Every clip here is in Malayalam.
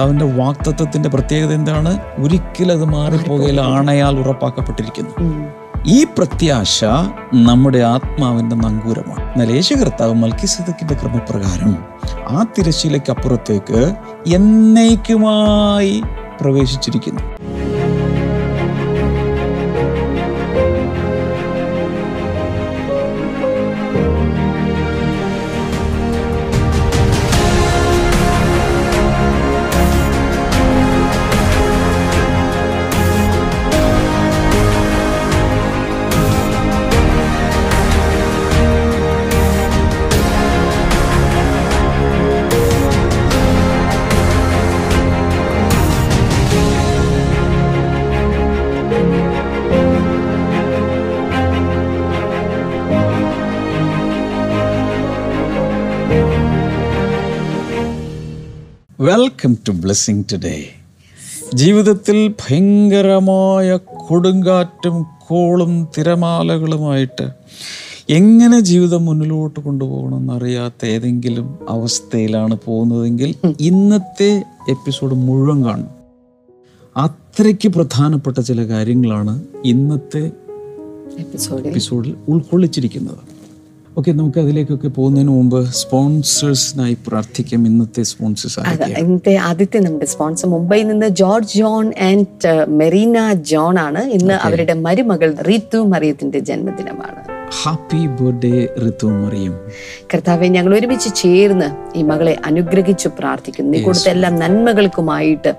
കർത്താവിന്റെ വാക്തത്വത്തിന്റെ പ്രത്യേകത എന്താണ്? ഒരിക്കലും അത് മാറിപ്പോകയില്ല. ആണയാൽ ഉറപ്പാക്കപ്പെട്ടിരിക്കുന്നു. ഈ പ്രത്യാശ നമ്മുടെ ആത്മാവിന്റെ നങ്കൂരമാണ്. എന്നാൽ യേശു കർത്താവ് മൽക്കിസദക്കിന്റെ ക്രമപ്രകാരം ആ തിരശ്ശീലയ്ക്ക് അപ്പുറത്തേക്ക് എന്നേക്കുമായി പ്രവേശിച്ചിരിക്കുന്നു. വെൽക്കം ടു ബ്ലെസ്സിങ് ടുഡേ ജീവിതത്തിൽ ഭയങ്കരമായ കൊടുങ്കാറ്റും കോളും തിരമാലകളുമായിട്ട് എങ്ങനെ ജീവിതം മുന്നിലോട്ട് കൊണ്ടുപോകണമെന്ന് അറിയാത്ത ഏതെങ്കിലും അവസ്ഥയിലാണ് പോകുന്നതെങ്കിൽ ഇന്നത്തെ എപ്പിസോഡ് മുഴുവൻ കാണും അത്രയ്ക്ക് പ്രധാനപ്പെട്ട ചില കാര്യങ്ങളാണ് ഇന്നത്തെ എപ്പിസോഡ് എപ്പിസോഡിൽ ഉൾക്കൊള്ളിച്ചിരിക്കുന്നത്. ഓക്കെ നമുക്ക് അതിലേക്കൊക്കെ പോകുന്നതിന് മുമ്പ് സ്പോൺസേഴ്സിനായി പ്രാർത്ഥിക്കാം. ഇന്നത്തെ സ്പോൺസേഴ്സ് ഇന്നത്തെ ആദ്യത്തെ നമ്മുടെ സ്പോൺസർ മുംബൈയിൽ നിന്ന് George John and Marina John ആണ്. ഇന്ന് അവരുടെ മരുമകൾ റീത്തു മറിയത്തിന്റെ ജന്മദിനമാണ്. ഹാപ്പി ബർത്ത്ഡേ ഋതു മറിയം കർത്താവെ ഞങ്ങൾ ഒരുമിച്ച് ചേർന്ന് ഈ മകളെ അനുഗ്രഹിച്ചു പ്രാർത്ഥിക്കുന്നു. നീ കൊടുത്ത എല്ലാ നന്മകൾക്കുമായിട്ട്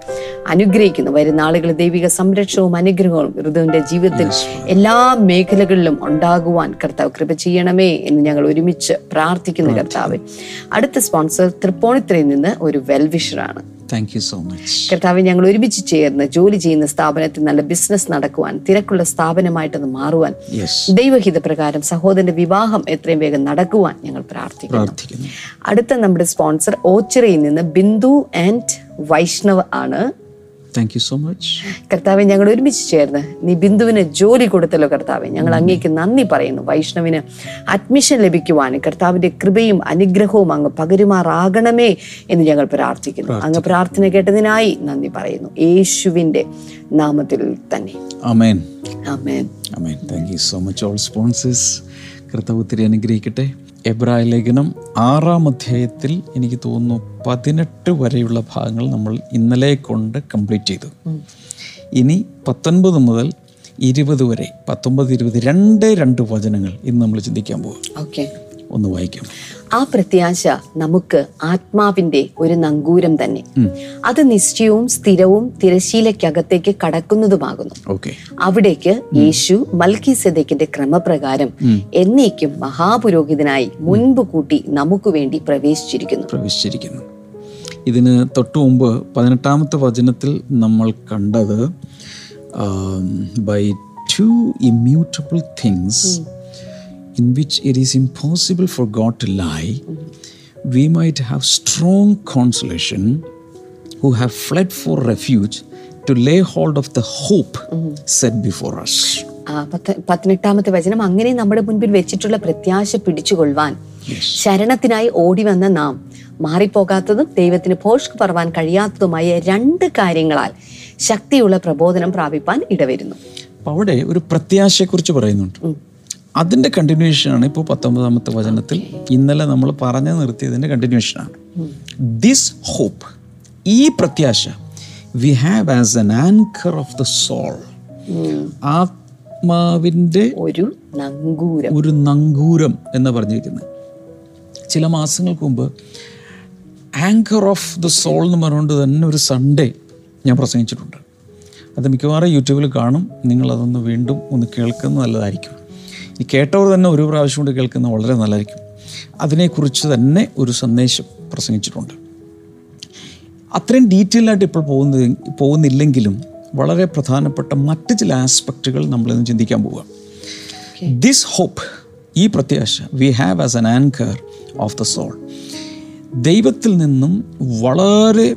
അനുഗ്രഹിക്കുന്നു. വരുന്ന ആളുകൾ ദൈവിക സംരക്ഷണവും അനുഗ്രഹവും ഋതുവിന്റെ ജീവിതത്തിൽ എല്ലാ മേഖലകളിലും ഉണ്ടാകുവാൻ കർത്താവ് കൃപ ചെയ്യണമേ എന്ന് ഞങ്ങൾ ഒരുമിച്ച് പ്രാർത്ഥിക്കുന്നു കർത്താവ്. അടുത്ത സ്പോൺസർ തൃപ്പൂണിത്തുറയിൽ നിന്ന് ഒരു വെൽവിഷറാണ് താങ്ക് യു സോ മച്ച് കർത്താവ് ഞങ്ങൾ ഒരുമിച്ച് ചേർന്ന് ജോലി ചെയ്യുന്ന സ്ഥാപനത്തിൽ നല്ല ബിസിനസ് നടക്കുവാൻ തിരക്കുള്ള സ്ഥാപനമായിട്ടത് മാറുവാൻ ദൈവഹിത പ്രകാരം സഹോദരന്റെ വിവാഹം എത്രയും വേഗം നടക്കുവാൻ ഞങ്ങൾ പ്രാർത്ഥിക്കുന്നു. അടുത്ത നമ്മുടെ സ്പോൺസർ ഓച്ചിറയിൽ നിന്ന് ബിന്ദു ആൻഡ് വൈഷ്ണവ് ആണ്. താങ്ക് യു സോ മച്ച് കർത്താവെ ഞങ്ങൾ ഒരുമിച്ച് ചേർന്ന് നീ ബിന്ദുവിന് ജോലി കൊടുത്തല്ലോ കർത്താവെ. ഞങ്ങൾ അങ്ങേക്ക് നന്ദി പറയുന്നു. വൈഷ്ണവിന് അഡ്മിഷൻ ലഭിക്കുവാനും കർത്താവിന്റെ കൃപയും അനുഗ്രഹവും അങ്ങ് പകരുമാറാകണമേ എന്ന് ഞങ്ങൾ പ്രാർത്ഥിക്കുന്നു. അങ്ങ് പ്രാർത്ഥന കേട്ടതിനായി നന്ദി പറയുന്നു. യേശുവിന്റെ നാമത്തിൽ തന്നെ. Amen amen amen thank you so much all sponsors കർത്താവ് ഒത്തിരി അനുഗ്രഹിക്കട്ടെ. എബ്രായ ലേഖനം ആറാം അധ്യായത്തിൽ എനിക്ക് തോന്നുന്നു പതിനെട്ട് വരെയുള്ള ഭാഗങ്ങൾ നമ്മൾ ഇന്നലെ കൊണ്ട് കംപ്ലീറ്റ് ചെയ്തു. ഇനി പത്തൊൻപത് മുതൽ ഇരുപത് വരെ പത്തൊമ്പത് ഇരുപത് രണ്ട് രണ്ട് വചനങ്ങൾ ഇന്ന് നമ്മൾ ചിന്തിക്കാൻ പോകും ഓക്കെ. ഒന്ന് വായിക്കും. ആ പ്രത്യാശ നമുക്ക് ആത്മാവിന്റെ ഒരു നങ്കൂരം തന്നെ. അത് നിശ്ചയവും സ്ഥിരവും തിരശീലയ്ക്കകത്തേക്ക് കടക്കുന്നതുമാകുന്നു. അവിടേക്ക് യേശു മൽക്കി സദക്കിന്റെ ക്രമപ്രകാരം എന്നേക്കും മഹാപുരോഹിതനായി മുൻപ് കൂട്ടി നമുക്ക് വേണ്ടി പ്രവേശിച്ചിരിക്കുന്നു. പ്രവേശിച്ചിരിക്കുന്നു. ഇതിന് തൊട്ടു മുമ്പ് പതിനെട്ടാമത്തെ വചനത്തിൽ നമ്മൾ കണ്ടത് by two immutable things in which it is impossible for God to lie we might have strong consolation who have fled for refuge to lay hold of the hope set before us ആ, പത്ത് പതിനെട്ടാമത്തെ വചനം അങ്ങനെ നമ്മുടെ മുൻപിൽ വെച്ചിട്ടുള്ള പ്രത്യാശ പിടിച്ചുകൊള്ളുവാൻ ശരണത്തിനായി ഓടി വന്ന നാം മാറിപ്പോകാത്തതും ദൈവത്തിന് പോഷ്ക് പറവാൻ കഴിയാത്തതുമായ രണ്ട് കാര്യങ്ങളാൽ ശക്തിയുള്ള പ്രബോധനം പ്രാപിപ്പാൻ ഇടവരുന്നു. അവിടെ ഒരു പ്രത്യാശയെക്കുറിച്ച് പറയുന്നുണ്ട്. അതിന്റെ കണ്ടിന്യൂഷനാണ് ഇപ്പോൾ പത്തൊമ്പതാമത്തെ വചനത്തിൽ ഇന്നലെ നമ്മൾ പറഞ്ഞു നിർത്തിയതിന്റെ കണ്ടിന്യൂഷനാണ് ദിസ് ഹോപ്പ് ഈ പ്രത്യാശ we have as an anchor of the soul ആത്മാവിന്റെ ഒരു നങ്കൂരം. ഒരു നങ്കൂരം എന്ന് പറഞ്ഞിരിക്കുന്നത്. ചില മാസങ്ങൾക്ക് മുമ്പ് ആങ്കർ ഓഫ് ദ സോൾ എന്ന് പറഞ്ഞുകൊണ്ട് തന്നെ ഒരു സൺഡേ ഞാൻ പ്രസംഗിച്ചിട്ടുണ്ട്. അത് മിക്കവാറും യൂട്യൂബിൽ കാണും. നിങ്ങളതൊന്ന് വീണ്ടും ഒന്ന് കേൾക്കുന്നത് നല്ലതായിരിക്കും. ഈ കേട്ടവർ തന്നെ ഒരു പ്രാവശ്യം കൊണ്ട് കേൾക്കുന്ന വളരെ നല്ലതായിരിക്കും. അതിനെക്കുറിച്ച് തന്നെ ഒരു സന്ദേശം പ്രസംഗിച്ചിട്ടുണ്ട്. അത്രയും ഡീറ്റെയിൽ ആയിട്ട് ഇപ്പോൾ പോകുന്ന പോകുന്നില്ലെങ്കിലും വളരെ പ്രധാനപ്പെട്ട മറ്റ് ചില ആസ്പെക്റ്റുകൾ നമ്മളിന്ന് ചിന്തിക്കാൻ പോവുക. ദിസ് ഹോപ്പ് ഈ പ്രത്യാശ we have as an anchor of the soul ദൈവത്തിൽ നിന്നും വളരെ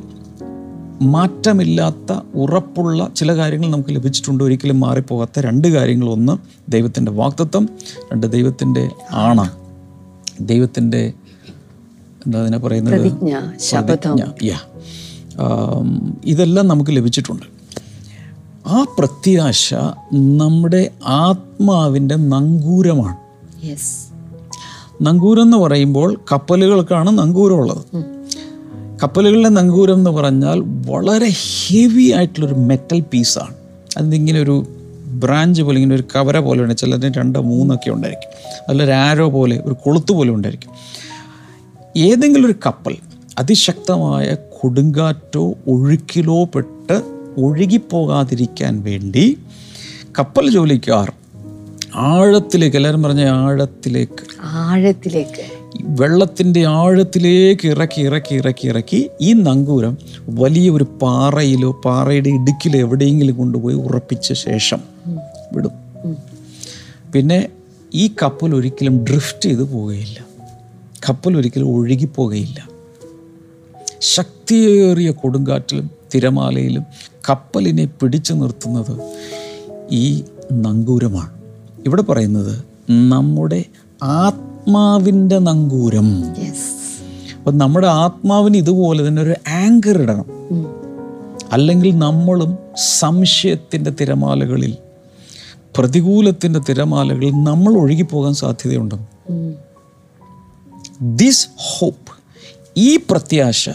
മാറ്റമില്ലാത്ത ഉറപ്പുള്ള ചില കാര്യങ്ങൾ നമുക്ക് ലഭിച്ചിട്ടുണ്ട്. ഒരിക്കലും മാറിപ്പോകാത്ത രണ്ട് കാര്യങ്ങൾ. ഒന്ന് ദൈവത്തിന്റെ വാക്തത്വം. രണ്ട് ദൈവത്തിന്റെ ആണ. ദൈവത്തിന്റെ എന്താ അതിനെ പറയുന്നത്? പ്രതിജ്ഞ യാ. ഇതെല്ലാം നമുക്ക് ലഭിച്ചിട്ടുണ്ട്. ആ പ്രത്യാശ നമ്മുടെ ആത്മാവിന്റെ നങ്കൂരമാണ്. നങ്കൂരം എന്ന് പറയുമ്പോൾ കപ്പലുകൾക്കാണ് നങ്കൂരമുള്ളത്. കപ്പലുകളുടെ നങ്കൂരം എന്ന് പറഞ്ഞാൽ വളരെ ഹെവി ആയിട്ടുള്ളൊരു മെറ്റൽ പീസാണ് അതിങ്ങനെ ഒരു ബ്രാഞ്ച് പോലെ ഇങ്ങനെ ഒരു കവര പോലെ ഉണ്ട് ചിലതിന് രണ്ടോ മൂന്നൊക്കെ ഉണ്ടായിരിക്കും. അതിലൊരു ആരോ പോലെ ഒരു കൊളുത്ത് പോലെ ഉണ്ടായിരിക്കും. ഏതെങ്കിലും ഒരു കപ്പൽ അതിശക്തമായ കൊടുങ്കാറ്റോ ഒഴുക്കിലോ പെട്ട് ഒഴുകിപ്പോകാതിരിക്കാൻ വേണ്ടി കപ്പൽ ജോലിക്കാർ ആഴത്തിലേക്ക് എല്ലാവരും പറഞ്ഞ ആഴത്തിലേക്ക് ആഴത്തിലേക്ക്. വെള്ളത്തിന്റെ ആഴത്തിലേക്ക് ഇറക്കി ഇറക്കി ഇറക്കി ഇറക്കി ഈ നങ്കൂരം വലിയ ഒരു പാറയിലോ പാറയുടെ ഇടുക്കിലോ എവിടെയെങ്കിലും കൊണ്ടുപോയി ഉറപ്പിച്ച ശേഷം വിടും. പിന്നെ ഈ കപ്പൽ ഒരിക്കലും ഡ്രിഫ്റ്റ് ചെയ്ത് പോവുകയില്ല. കപ്പൽ ഒരിക്കലും ഒഴുകിപ്പോകുകയില്ല ശക്തിയേറിയ കൊടുങ്കാറ്റിലും തിരമാലയിലും കപ്പലിനെ പിടിച്ചു നിർത്തുന്നത് ഈ നങ്കൂരമാണ്. ഇവിടെ പറയുന്നത് നമ്മുടെ ആത്മാവിന്റെ നങ്കൂരം. അപ്പം നമ്മുടെ ആത്മാവിന് ഇതുപോലെ തന്നെ ഒരു ആങ്കർ ഇടണം. അല്ലെങ്കിൽ നമ്മളും സംശയത്തിന്റെ തിരമാലകളിൽ പ്രതികൂലത്തിന്റെ തിരമാലകളിൽ നമ്മൾ ഒഴുകിപ്പോകാൻ സാധ്യതയുണ്ട്. ദിസ് ഹോപ്പ് ഈ പ്രത്യാശ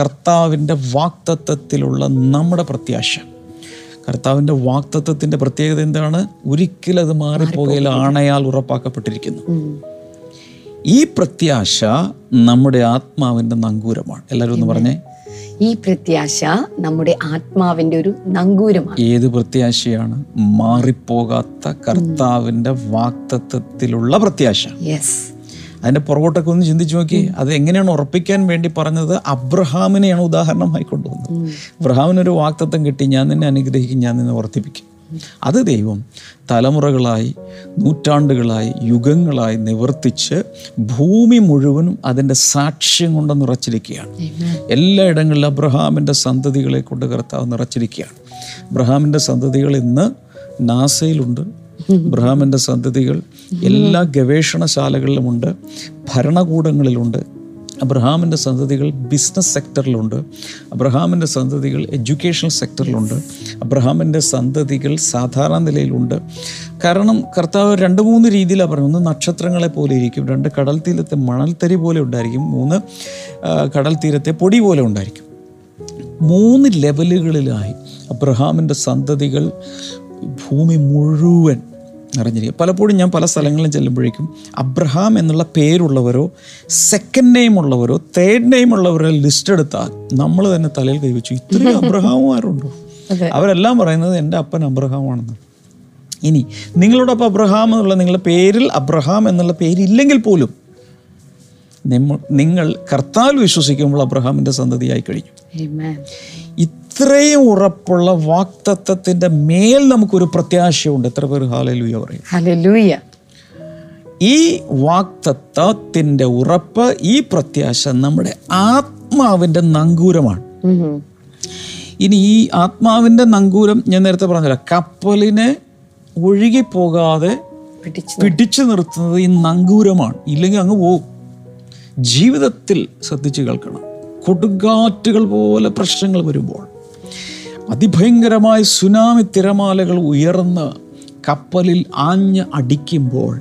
കർത്താവിന്റെ വാക്തത്വത്തിലുള്ള നമ്മുടെ പ്രത്യാശ. കർത്താവിന്റെ വാക്തത്വത്തിന്റെ പ്രത്യേകത എന്താണ്? ഒരിക്കലും അത് മാറിപ്പോകയിൽ ആണയാൽ ഉറപ്പാക്കപ്പെട്ടിരിക്കുന്നു. ഈ പ്രത്യാശ നമ്മുടെ ആത്മാവിന്റെ നങ്കൂരമാണ്. എല്ലാവരും ഒന്ന് പറഞ്ഞേ. ഈ പ്രത്യാശ നമ്മുടെ ആത്മാവിന്റെ ഒരു നങ്കൂരമാണ്. ഏത് പ്രത്യാശയാണ്? മാറിപ്പോകാത്ത കർത്താവിന്റെ വാക്തത്വത്തിലുള്ള പ്രത്യാശ. യെസ് അതിന്റെ പുറകോട്ടൊക്കെ ഒന്ന് ചിന്തിച്ചു നോക്കി. അത് എങ്ങനെയാണ് ഉറപ്പിക്കാൻ വേണ്ടി പറഞ്ഞത്? അബ്രഹാമിനെയാണ് ഉദാഹരണമായി കൊണ്ടുവന്നത്. അബ്രഹാമിനൊരു വാക്തത്വം കിട്ടി ഞാൻ നിന്നെ അനുഗ്രഹിക്കും ഞാൻ നിന്നെ വർദ്ധിപ്പിക്കും. അത് ദൈവം തലമുറകളായി നൂറ്റാണ്ടുകളായി യുഗങ്ങളായി നിവർത്തിച്ച് ഭൂമി മുഴുവനും അതിന്റെ സാക്ഷ്യം കൊണ്ട് നിറച്ചിരിക്കുകയാണ്. എല്ലായിടങ്ങളിലും അബ്രഹാമിന്റെ സന്തതികളെ കൊണ്ട് കർത്താവ് നിറച്ചിരിക്കുകയാണ്. അബ്രഹാമിന്റെ സന്തതികൾ ഇന്ന് നാസയിലുണ്ട്. അബ്രഹാമിന്റെ സന്തതികൾ എല്ലാ ഗവേഷണശാലകളിലുമുണ്ട്. ഭരണകൂടങ്ങളിലുണ്ട്. അബ്രഹാമിന്റെ സന്തതികൾ ബിസിനസ് സെക്ടറിലുണ്ട് അബ്രഹാമിന്റെ സന്തതികൾ എഡ്യൂക്കേഷണൽ സെക്ടറിലുണ്ട് അബ്രഹാമിന്റെ സന്തതികൾ സാധാരണ നിലയിലുണ്ട്. കാരണം കർത്താവ് രണ്ട് മൂന്ന് രീതിയിലാണ് പറയുന്നത്. ഒന്ന് നക്ഷത്രങ്ങളെ പോലെ ഇരിക്കും. രണ്ട് കടൽ തീരത്തെ മണൽത്തരി പോലെ ഉണ്ടായിരിക്കും. മൂന്ന് കടൽ തീരത്തെ പൊടി പോലെ ഉണ്ടായിരിക്കും. മൂന്ന് ലെവലുകളിലായി അബ്രഹാമിന്റെ സന്തതികൾ ഭൂമി മുഴുവൻ നിറഞ്ഞിരിക്കും പലപ്പോഴും ഞാൻ പല സ്ഥലങ്ങളിലും ചെല്ലുമ്പോഴേക്കും അബ്രഹാം എന്നുള്ള പേരുള്ളവരോ സെക്കൻഡ് നെയിം ഉള്ളവരോ തേർഡ് നെയിം ഉള്ളവരോ ലിസ്റ്റ് എടുത്താൽ നമ്മൾ തന്നെ തലയിൽ കൈവച്ചു ഇത്രയും അബ്രഹാമുമാരുണ്ടോ? അവരെല്ലാം പറയുന്നത് എന്റെ അപ്പൻ അബ്രഹാമാണെന്ന്. ഇനി നിങ്ങളോടൊപ്പം അബ്രഹാം എന്നുള്ള നിങ്ങളുടെ പേരിൽ അബ്രഹാം എന്നുള്ള പേരില്ലെങ്കിൽ പോലും നിങ്ങൾ കർത്താൽ വിശ്വസിക്കുമ്പോൾ അബ്രഹാമിന്റെ സന്തതിയായി കഴിഞ്ഞു. ഇത്രയും ഉറപ്പുള്ള വാക്തത്വത്തിന്റെ മേൽ നമുക്കൊരു പ്രത്യാശയുണ്ട്. എത്ര പേര് ഹാലലൂയ പറയും. ഈ വാക്തത്വത്തിന്റെ ഉറപ്പ് ഈ പ്രത്യാശ നമ്മുടെ ആത്മാവിന്റെ നങ്കൂരമാണ്. Mhm. ഇനി ഈ ആത്മാവിന്റെ നങ്കൂരം ഞാൻ നേരത്തെ പറഞ്ഞില്ല കപ്പലിനെ ഒഴുകിപ്പോകാതെ പിടിച്ചു പിടിച്ചു നിർത്തുന്നത് ഈ നങ്കൂരമാണ്. ഇല്ലെങ്കിൽ അങ്ങ് പോകും ജീവിതത്തിൽ ശ്രദ്ധിച്ച് കേൾക്കണം. കൊടുങ്കാറ്റുകൾ പോലെ പ്രശ്നങ്ങൾ വരുമ്പോൾ അതിഭയങ്കരമായ സുനാമി തിരമാലകൾ ഉയർന്ന് കപ്പലിൽ ആഞ്ഞ് അടിക്കുമ്പോൾ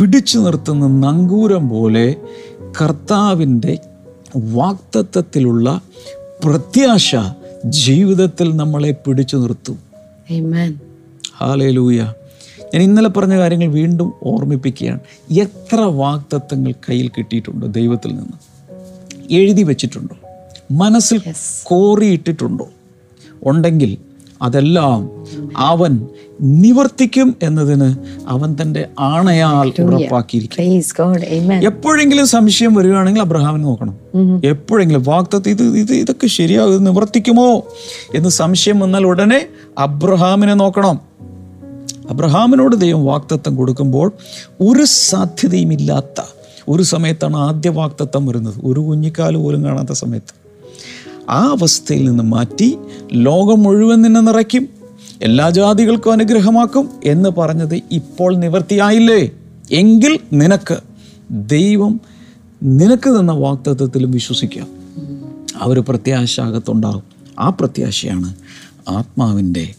പിടിച്ചു നിർത്തുന്ന നങ്കൂരം പോലെ കർത്താവിന്റെ വാക്തത്വത്തിലുള്ള പ്രത്യാശ ജീവിതത്തിൽ നമ്മളെ പിടിച്ചു നിർത്തും. ഹാലൂയ ഞാൻ ഇന്നലെ പറഞ്ഞ കാര്യങ്ങൾ വീണ്ടും ഓർമ്മിപ്പിക്കുകയാണ്. എത്ര വാക്തത്വങ്ങൾ കയ്യിൽ കിട്ടിയിട്ടുണ്ട് ദൈവത്തിൽ നിന്ന്? എഴുതി വെച്ചിട്ടുണ്ടോ? മനസ്സിൽ കോറിയിട്ടിട്ടുണ്ടോ? ഉണ്ടെങ്കിൽ അതെല്ലാം അവൻ നിവർത്തിക്കും എന്നതിന് അവൻ തന്റെ ആണയാൽ ഉറപ്പാക്കിയിരിക്കും. Praise God. Amen. എപ്പോഴെങ്കിലും സംശയം വരികയാണെങ്കിൽ അബ്രഹാമിന് നോക്കണം. എപ്പോഴെങ്കിലും വാക്തത്വം ഇത് ഇത് ഇതൊക്കെ ശരിയാകും നിവർത്തിക്കുമോ എന്ന് സംശയം വന്നാൽ ഉടനെ അബ്രഹാമിനെ നോക്കണം. അബ്രഹാമിനോട് ദൈവം വാക്തത്വം കൊടുക്കുമ്പോൾ ഒരു സാധ്യതയുമില്ലാത്ത ഒരു സമയത്താണ് ആദ്യ വാക്തത്വം വരുന്നത്. ഒരു കുഞ്ഞിക്കാൽ പോലും കാണാത്ത സമയത്ത്. ആ അവസ്ഥയിൽ നിന്ന് മാറ്റി ലോകം മുഴുവൻ നിന്നെ നിറയ്ക്കും എല്ലാ ജാതികൾക്കും അനുഗ്രഹമാക്കും എന്ന് പറഞ്ഞത് ഇപ്പോൾ നിവർത്തിയായില്ലേ? എങ്കിൽ നിനക്ക് ദൈവം നിനക്ക് തന്ന വാക്തത്വത്തിലും വിശ്വസിക്കുക ആ ഒരു പ്രത്യാശ അകത്തുണ്ടാകും. ആ പ്രത്യാശയാണ് ആത്മാവിന്റെ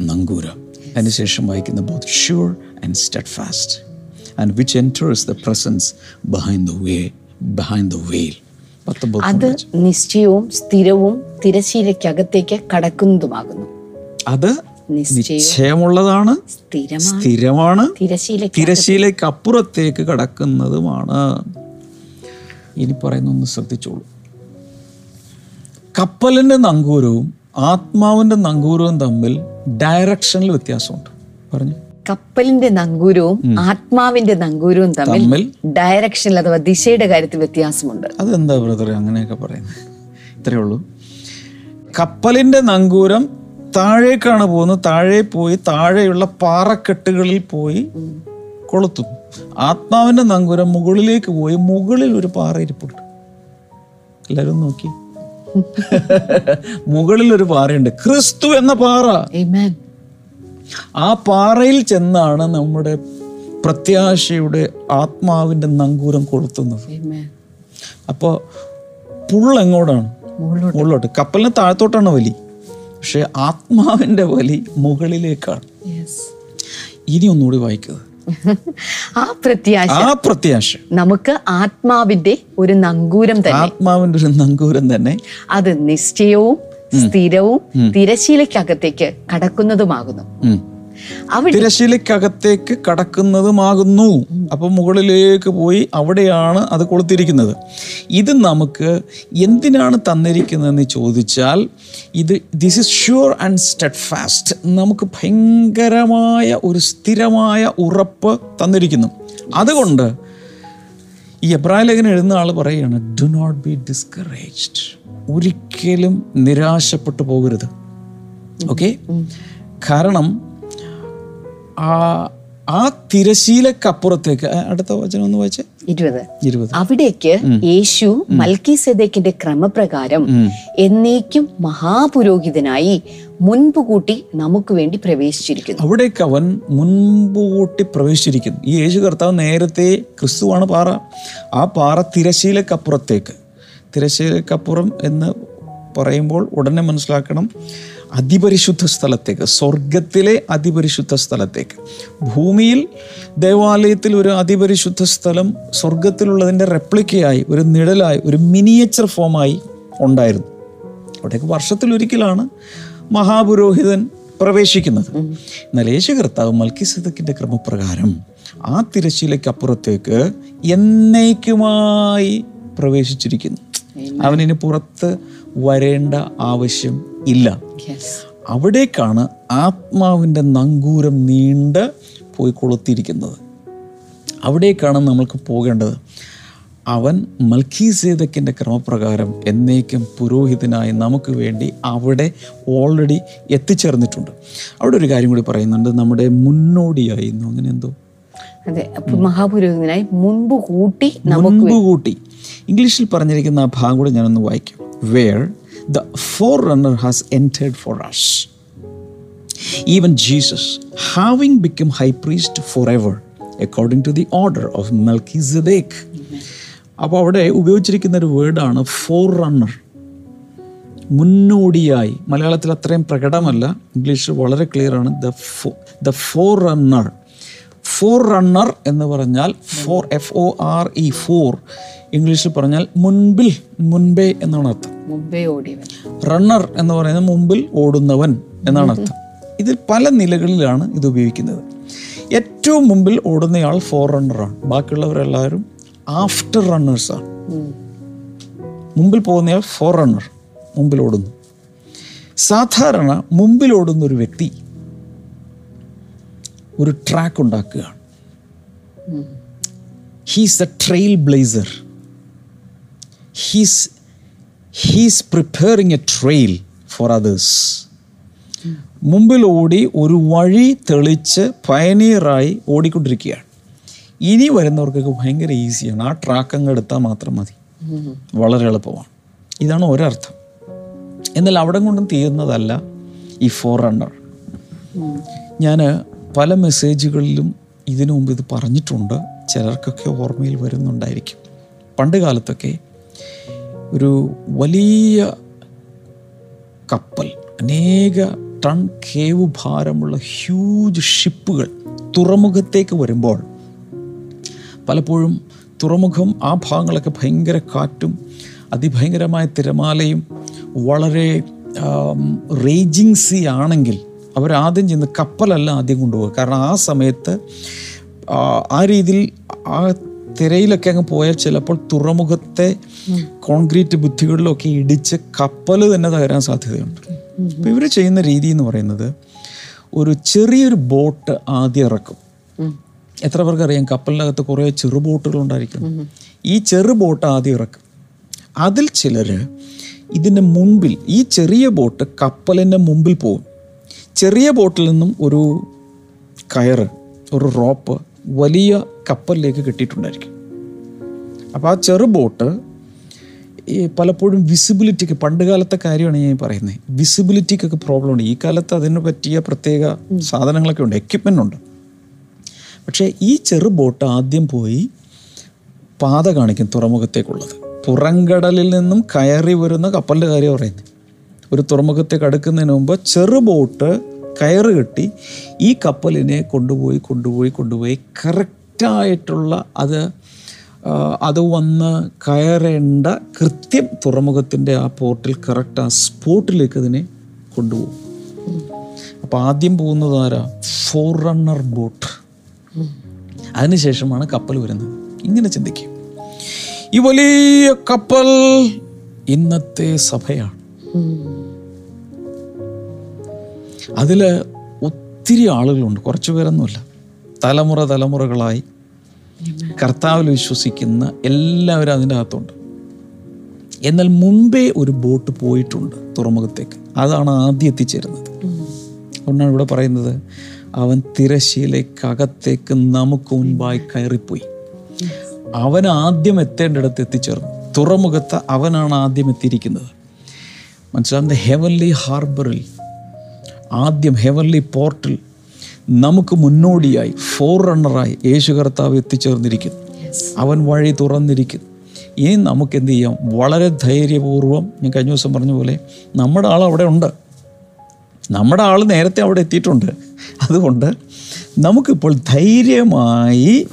നങ്കൂരം. അതിനുശേഷം വായിക്കുന്ന both sure and steadfast and which enters the presence behind the way behind the veil അത് നിശ്ചയവും സ്ഥിരവും തിരശീലയ്ക്കകത്തേക്ക് കടക്കുന്നതുമാകുന്നു. അത് നിശ്ചയമുള്ളതാണ് സ്ഥിരമാണ്. തിരശീലയ്ക്ക് തിരശീലയ്ക്ക് അപ്പുറത്തേക്ക് കടക്കുന്നതുമാണ്. ഇനി പറയുന്ന ഒന്ന് ശ്രദ്ധിച്ചോളൂ. കപ്പലിന്റെ നങ്കൂരവും ആത്മാവിന്റെ നങ്കൂരവും തമ്മിൽ ഡയറക്ഷനിൽ വ്യത്യാസമുണ്ട്. പറഞ്ഞു? കപ്പലിന്റെ നങ്കൂരവും ആത്മാവിന്റെ നങ്കൂരവും തമ്മിൽ ഡയറക്ഷനിൽ അഥവാ ദിശയുടെ കാര്യത്തിൽ വ്യത്യാസമുണ്ട്. അതെന്താ ബ്രദർ അങ്ങനെയൊക്കെ പറയുന്നത് ഇത്രയേ ഉള്ളൂ. കപ്പലിന്റെ നങ്കൂരം താഴേക്കാണ് പോകുന്നത്. താഴെ പോയി താഴെയുള്ള പാറക്കെട്ടുകളിൽ പോയി കൊളുത്തുന്നു ആത്മാവിന്റെ നങ്കൂരം മുകളിലേക്ക് പോയി മുകളിൽ ഒരു പാറ ഇരിപ്പുണ്ട്. എല്ലാവരും നോക്കി. മുകളിൽ ഒരു പാറയുണ്ട്. ക്രിസ്തു എന്ന പാറ. Amen. ആ പാറയിൽ ചെന്നാണ് നമ്മുടെ പ്രത്യാശയുടെ ആത്മാവിന്റെ നങ്കൂരം കൊളുത്തുന്നത്. അപ്പോൾ പുള്ളെങ്ങോട്ടാണ് മുകളിലോട്ട്. കപ്പലിന് താഴത്തോട്ടാണ് വലി. പക്ഷെ ആത്മാവിന്റെ വലി മുകളിലേക്കാണ്. ഇനി ഒന്നുകൂടി വായിക്കുക ആ പ്രത്യാശ ആ പ്രത്യാശ. നമുക്ക് ആത്മാവിന്റെ ഒരു നങ്കൂരം തന്നെ. ആത്മാവിന്റെ ഒരു നങ്കൂരം തന്നെ. അത് നിശ്ചയവും സ്ഥിരവും തിരശീലയ്ക്കകത്തേക്ക് കടക്കുന്നതുമാകുന്നു. തിരശീലയ്ക്കകത്തേക്ക് കടക്കുന്നതുമാകുന്നു. അപ്പൊ മുകളിലേക്ക് പോയി അവിടെയാണ് അത് കൊളുത്തിരിക്കുന്നത് ഇത് നമുക്ക് എന്തിനാണ് തന്നിരിക്കുന്നതെന്ന് ചോദിച്ചാൽ ഇത് this is sure and steadfast നമുക്ക് ഭയങ്കരമായ ഒരു സ്ഥിരമായ ഉറപ്പ് തന്നിരിക്കുന്നു. അതുകൊണ്ട് ഈ എബ്രാഹിം ലേഖനം എഴുതുന്ന ആൾ പറയുകയാണ് ഡു നോട്ട് ബി ഡിസ്കറേജ്ഡ് ഒരിക്കലും നിരാശപ്പെട്ടു പോകരുത്. ഓക്കെ? കാരണം ആ ആ തിരശീലക്കപ്പുറത്തേക്ക് അടുത്ത വചനം ഒന്ന് വായിച്ചേ? ഇരുപത്. ഇരുപത്. അവിടേക്ക് യേശു മൽക്കിസെദേക്കിന്റെ ക്രമപ്രകാരം എന്നേക്കും മഹാപുരോഹിതനായി മുൻപ് കൂട്ടി നമുക്ക് വേണ്ടി പ്രവേശിച്ചിരിക്കുന്നു. അവിടേക്ക് അവൻ മുൻപ് കൂട്ടി പ്രവേശിച്ചിരിക്കുന്നു. ഈ യേശു കർത്താവ് നേരത്തെ ക്രിസ്തുവാണ് പാറ. ആ പാറ തിരശീലക്കപ്പുറത്തേക്ക്. തിരശീലക്കപ്പുറം എന്ന് പറയുമ്പോൾ ഉടനെ മനസ്സിലാക്കണം. അതിപരിശുദ്ധ സ്ഥലത്തേക്ക് സ്വർഗത്തിലെ അതിപരിശുദ്ധ സ്ഥലത്തേക്ക്. ഭൂമിയിൽ ദേവാലയത്തിൽ ഒരു അതിപരിശുദ്ധ സ്ഥലം സ്വർഗത്തിലുള്ളതിന്റെ റെപ്ലിക്കയായി ഒരു നിഴലായി ഒരു മിനിയേച്ചർ ഫോമായി ഉണ്ടായിരുന്നു. അവിടേക്ക് വർഷത്തിലൊരിക്കലാണ് മഹാപുരോഹിതൻ പ്രവേശിക്കുന്നത്. എന്നാൽ യേശു കർത്താവ് മൽക്കിസദക്കിന്റെ ക്രമപ്രകാരം ആ തിരശ്ശീലയ്ക്കപ്പുറത്തേക്ക് എന്നേക്കുമായി പ്രവേശിച്ചിരിക്കുന്നു. അവനിന് പുറത്ത് വരേണ്ട ആവശ്യം ഇല്ല. അവിടേക്കാണ് ആത്മാവിന്റെ നങ്കൂരം നീണ്ട് പോയി കൊളുത്തിയിരിക്കുന്നത് അവിടേക്കാണ് നമ്മൾക്ക് പോകേണ്ടത്. അവൻ മൽക്കീസേതക്കിന്റെ ക്രമപ്രകാരം എന്നേക്കും പുരോഹിതനായി നമുക്ക് വേണ്ടി അവിടെ ഓൾറെഡി എത്തിച്ചേർന്നിട്ടുണ്ട്. അവിടെ ഒരു കാര്യം കൂടി പറയുന്നുണ്ട്. നമ്മുടെ മുന്നോടിയായിരുന്നു അങ്ങനെ എന്തോ അതെ മഹാപുരോഹിതനായി മുൻപ് കൂട്ടി നമുക്ക് മുൻപ് കൂട്ടി ഇംഗ്ലീഷിൽ പറഞ്ഞിരിക്കുന്ന ആ ഭാഗം കൂടെ ഞാനൊന്ന് വായിക്കും. Where the forerunner has entered for us even Jesus having become high priest forever according to the order of Melchizedek അപ്പോൾ അവിടെ ഉപയോഗിച്ചിരിക്കുന്ന ഒരു വേർഡാണ് ഫോർ റണ്ണർ മുന്നോടിയായി. മലയാളത്തിൽ അത്രയും പ്രകടമല്ല. ഇംഗ്ലീഷ് വളരെ ക്ലിയർ ആണ്. The fore the forerunner forerunner എന്ന് പറഞ്ഞാൽ fore F O R E fore ഇംഗ്ലീഷിൽ പറഞ്ഞാൽ മുൻപിൽ മുൻപേ എന്നാണ് അർത്ഥം. മുമ്പേ ഓടിയവൻ. റണ്ണർ എന്ന് പറയുന്നത് മുമ്പിൽ ഓടുന്നവൻ എന്നാണ് അർത്ഥം. ഇതിൽ പല നിലകളിലാണ് ഇത് ഉപയോഗിക്കുന്നത്. ഏറ്റവും മുമ്പിൽ ഓടുന്നയാൾ ഫോർ റണ്ണറാണ് ബാക്കിയുള്ളവരെല്ലാവരും ആഫ്റ്റർ റണ്ണേഴ്സാണ്. മുമ്പിൽ പോകുന്നയാൾ ഫോർ റണ്ണർ മുമ്പിൽ ഓടുന്നു. സാധാരണ മുമ്പിൽ ഓടുന്ന ഒരു വ്യക്തി ഒരു ട്രാക്ക് ഉണ്ടാക്കുകയാണ്. He's a trailblazer he's he's preparing a trail for others മുമ്പിൽ ഓടി ഒരു വഴി തെളിച്ച് പയനീറായി ഓടിക്കൊണ്ടിരിക്കുകയാണ്. ഇനി വരുന്നവർക്കൊക്കെ ഭയങ്കര ഈസിയാണ് ആ ട്രാക്ക് അങ്ങ് എടുത്താൽ മാത്രം മതി. വളരെ എളുപ്പമാണ്. ഇതാണ് ഒരർത്ഥം. എന്നാൽ അവിടെ കൊണ്ടും തീരുന്നതല്ല ഈ ഫോർ റണ്ണർ ഞാൻ പല മെസ്സേജുകളിലും ഇതിനു മുമ്പ് ഇത് പറഞ്ഞിട്ടുണ്ട്. ചിലർക്കൊക്കെ ഓർമ്മയിൽ വരുന്നുണ്ടായിരിക്കും. പണ്ട് കാലത്തൊക്കെ ഒരു വലിയ കപ്പൽ അനേക ടൺ കേവ് ഭാരമുള്ള ഹ്യൂജ് ഷിപ്പുകൾ തുറമുഖത്തേക്ക് വരുമ്പോൾ പലപ്പോഴും തുറമുഖം ആ ഭാഗങ്ങളൊക്കെ ഭയങ്കര കാറ്റും അതിഭയങ്കരമായ തിരമാലയും വളരെ റേജിങ് സീ ആണെങ്കിൽ അവരാദ്യം ചെന്ന് കപ്പലല്ല ആദ്യം കൊണ്ടുപോകുക കാരണം ആ സമയത്ത് ആ, രീതിയിൽ ആ തിരയിലൊക്കെ അങ്ങ് പോയാൽ ചിലപ്പോൾ തുറമുഖത്തെ കോൺക്രീറ്റ് ബുദ്ധികളിലൊക്കെ ഇടിച്ച് കപ്പൽ തന്നെ തകരാൻ സാധ്യതയുണ്ട്. അപ്പോൾ ഇവർ ചെയ്യുന്ന രീതി എന്ന് പറയുന്നത് ഒരു ചെറിയൊരു ബോട്ട് ആദ്യം ഇറക്കും. എത്ര പേർക്ക് അറിയാം കപ്പലിനകത്ത് കുറേ ചെറു ബോട്ടുകൾ ഉണ്ടായിരിക്കും ഈ ചെറു ബോട്ട് ആദ്യം ഇറക്കും. അതിൽ ചിലർ ഇതിന്റെ മുൻപിൽ ഈ ചെറിയ ബോട്ട് കപ്പലിന്റെ മുമ്പിൽ പോകും. ചെറിയ ബോട്ടിൽ നിന്നും ഒരു കയറ് ഒരു റോപ്പ് വലിയ കപ്പലിലേക്ക് കെട്ടിയിട്ടുണ്ടായിരിക്കും. അപ്പോൾ ആ ചെറു ബോട്ട് ഈ പലപ്പോഴും വിസിബിലിറ്റിക്ക് പണ്ട് കാലത്തെ കാര്യമാണ് ഞാൻ പറയുന്നത് വിസിബിലിറ്റിക്കൊക്കെ പ്രോബ്ലം ഉണ്ട്. ഈ കാലത്ത് അതിന് പറ്റിയ പ്രത്യേക സാധനങ്ങളൊക്കെ ഉണ്ട്. എക്യുപ്മെന്റ് ഉണ്ട്. പക്ഷേ ഈ ചെറു ബോട്ട് ആദ്യം പോയി പാത കാണിക്കും തുറമുഖത്തേക്കുള്ളത്. പുറംകടലിൽ നിന്നും കയറി വരുന്ന കപ്പലിന്റെ കാര്യം പറയുന്നത് ഒരു തുറമുഖത്തേക്ക് അടുക്കുന്നതിന് മുമ്പ് ചെറു ബോട്ട് കയറ് കെട്ടി ഈ കപ്പലിനെ കൊണ്ടുപോയി കൊണ്ടുപോയി കൊണ്ടുപോയി കറക്റ്റായിട്ടുള്ള അത് അത് വന്ന് കയറേണ്ട കൃത്യം തുറമുഖത്തിന്റെ ആ പോർട്ടിൽ കറക്റ്റ് ആ സ്പോട്ടിലേക്ക് അതിനെ കൊണ്ടുപോകും. അപ്പോൾ ആദ്യം പോകുന്നത് ആരാ? ഫോർ റണ്ണർ ബോട്ട് അതിനുശേഷമാണ് കപ്പൽ വരുന്നത്. ഇങ്ങനെ ചിന്തിക്കും. ഈ വലിയ കപ്പൽ ഇന്നത്തെ സഭയാണ്. അതിൽ ഒത്തിരി ആളുകളുണ്ട്. കുറച്ച് പേരൊന്നുമില്ല. തലമുറ തലമുറകളായി കർത്താവിൽ വിശ്വസിക്കുന്ന എല്ലാവരും അതിന്റെ അകത്തുണ്ട്. എന്നാൽ മുമ്പേ ഒരു ബോട്ട് പോയിട്ടുണ്ട് തുറമുഖത്തേക്ക്. അതാണ് ആദ്യം എത്തിച്ചേരുന്നത്. അതുകൊണ്ടാണ് ഇവിടെ പറയുന്നത് അവൻ തിരശ്ശീലക്കകത്തേക്ക് നമുക്ക് മുൻപായി കയറിപ്പോയി. അവൻ ആദ്യം എത്തേണ്ടിടത്ത് എത്തിച്ചേർന്നു. തുറമുഖത്ത് അവനാണ് ആദ്യം എത്തിയിരിക്കുന്നത്. മനസ്സിലാകുന്ന ഹെവൻലി ഹാർബറിൽ ആദ്യം ഹെവൻലി പോർട്ടിൽ നമുക്ക് മുന്നോടിയായി ഫോർ റണ്ണറായി യേശു കർത്താവ് എത്തിച്ചേർന്നിരിക്കുന്നു. അവൻ വഴി തുറന്നിരിക്കുന്നു. ഇനി നമുക്ക് എന്ത് ചെയ്യാം? വളരെ ധൈര്യപൂർവം ഞാൻ കഴിഞ്ഞ ദിവസം പറഞ്ഞ പോലെ നമ്മുടെ ആൾ അവിടെ ഉണ്ട്. നമ്മുടെ ആൾ നേരത്തെ അവിടെ എത്തിയിട്ടുണ്ട്. അതുകൊണ്ട് നമുക്കിപ്പോൾ ധൈര്യമായി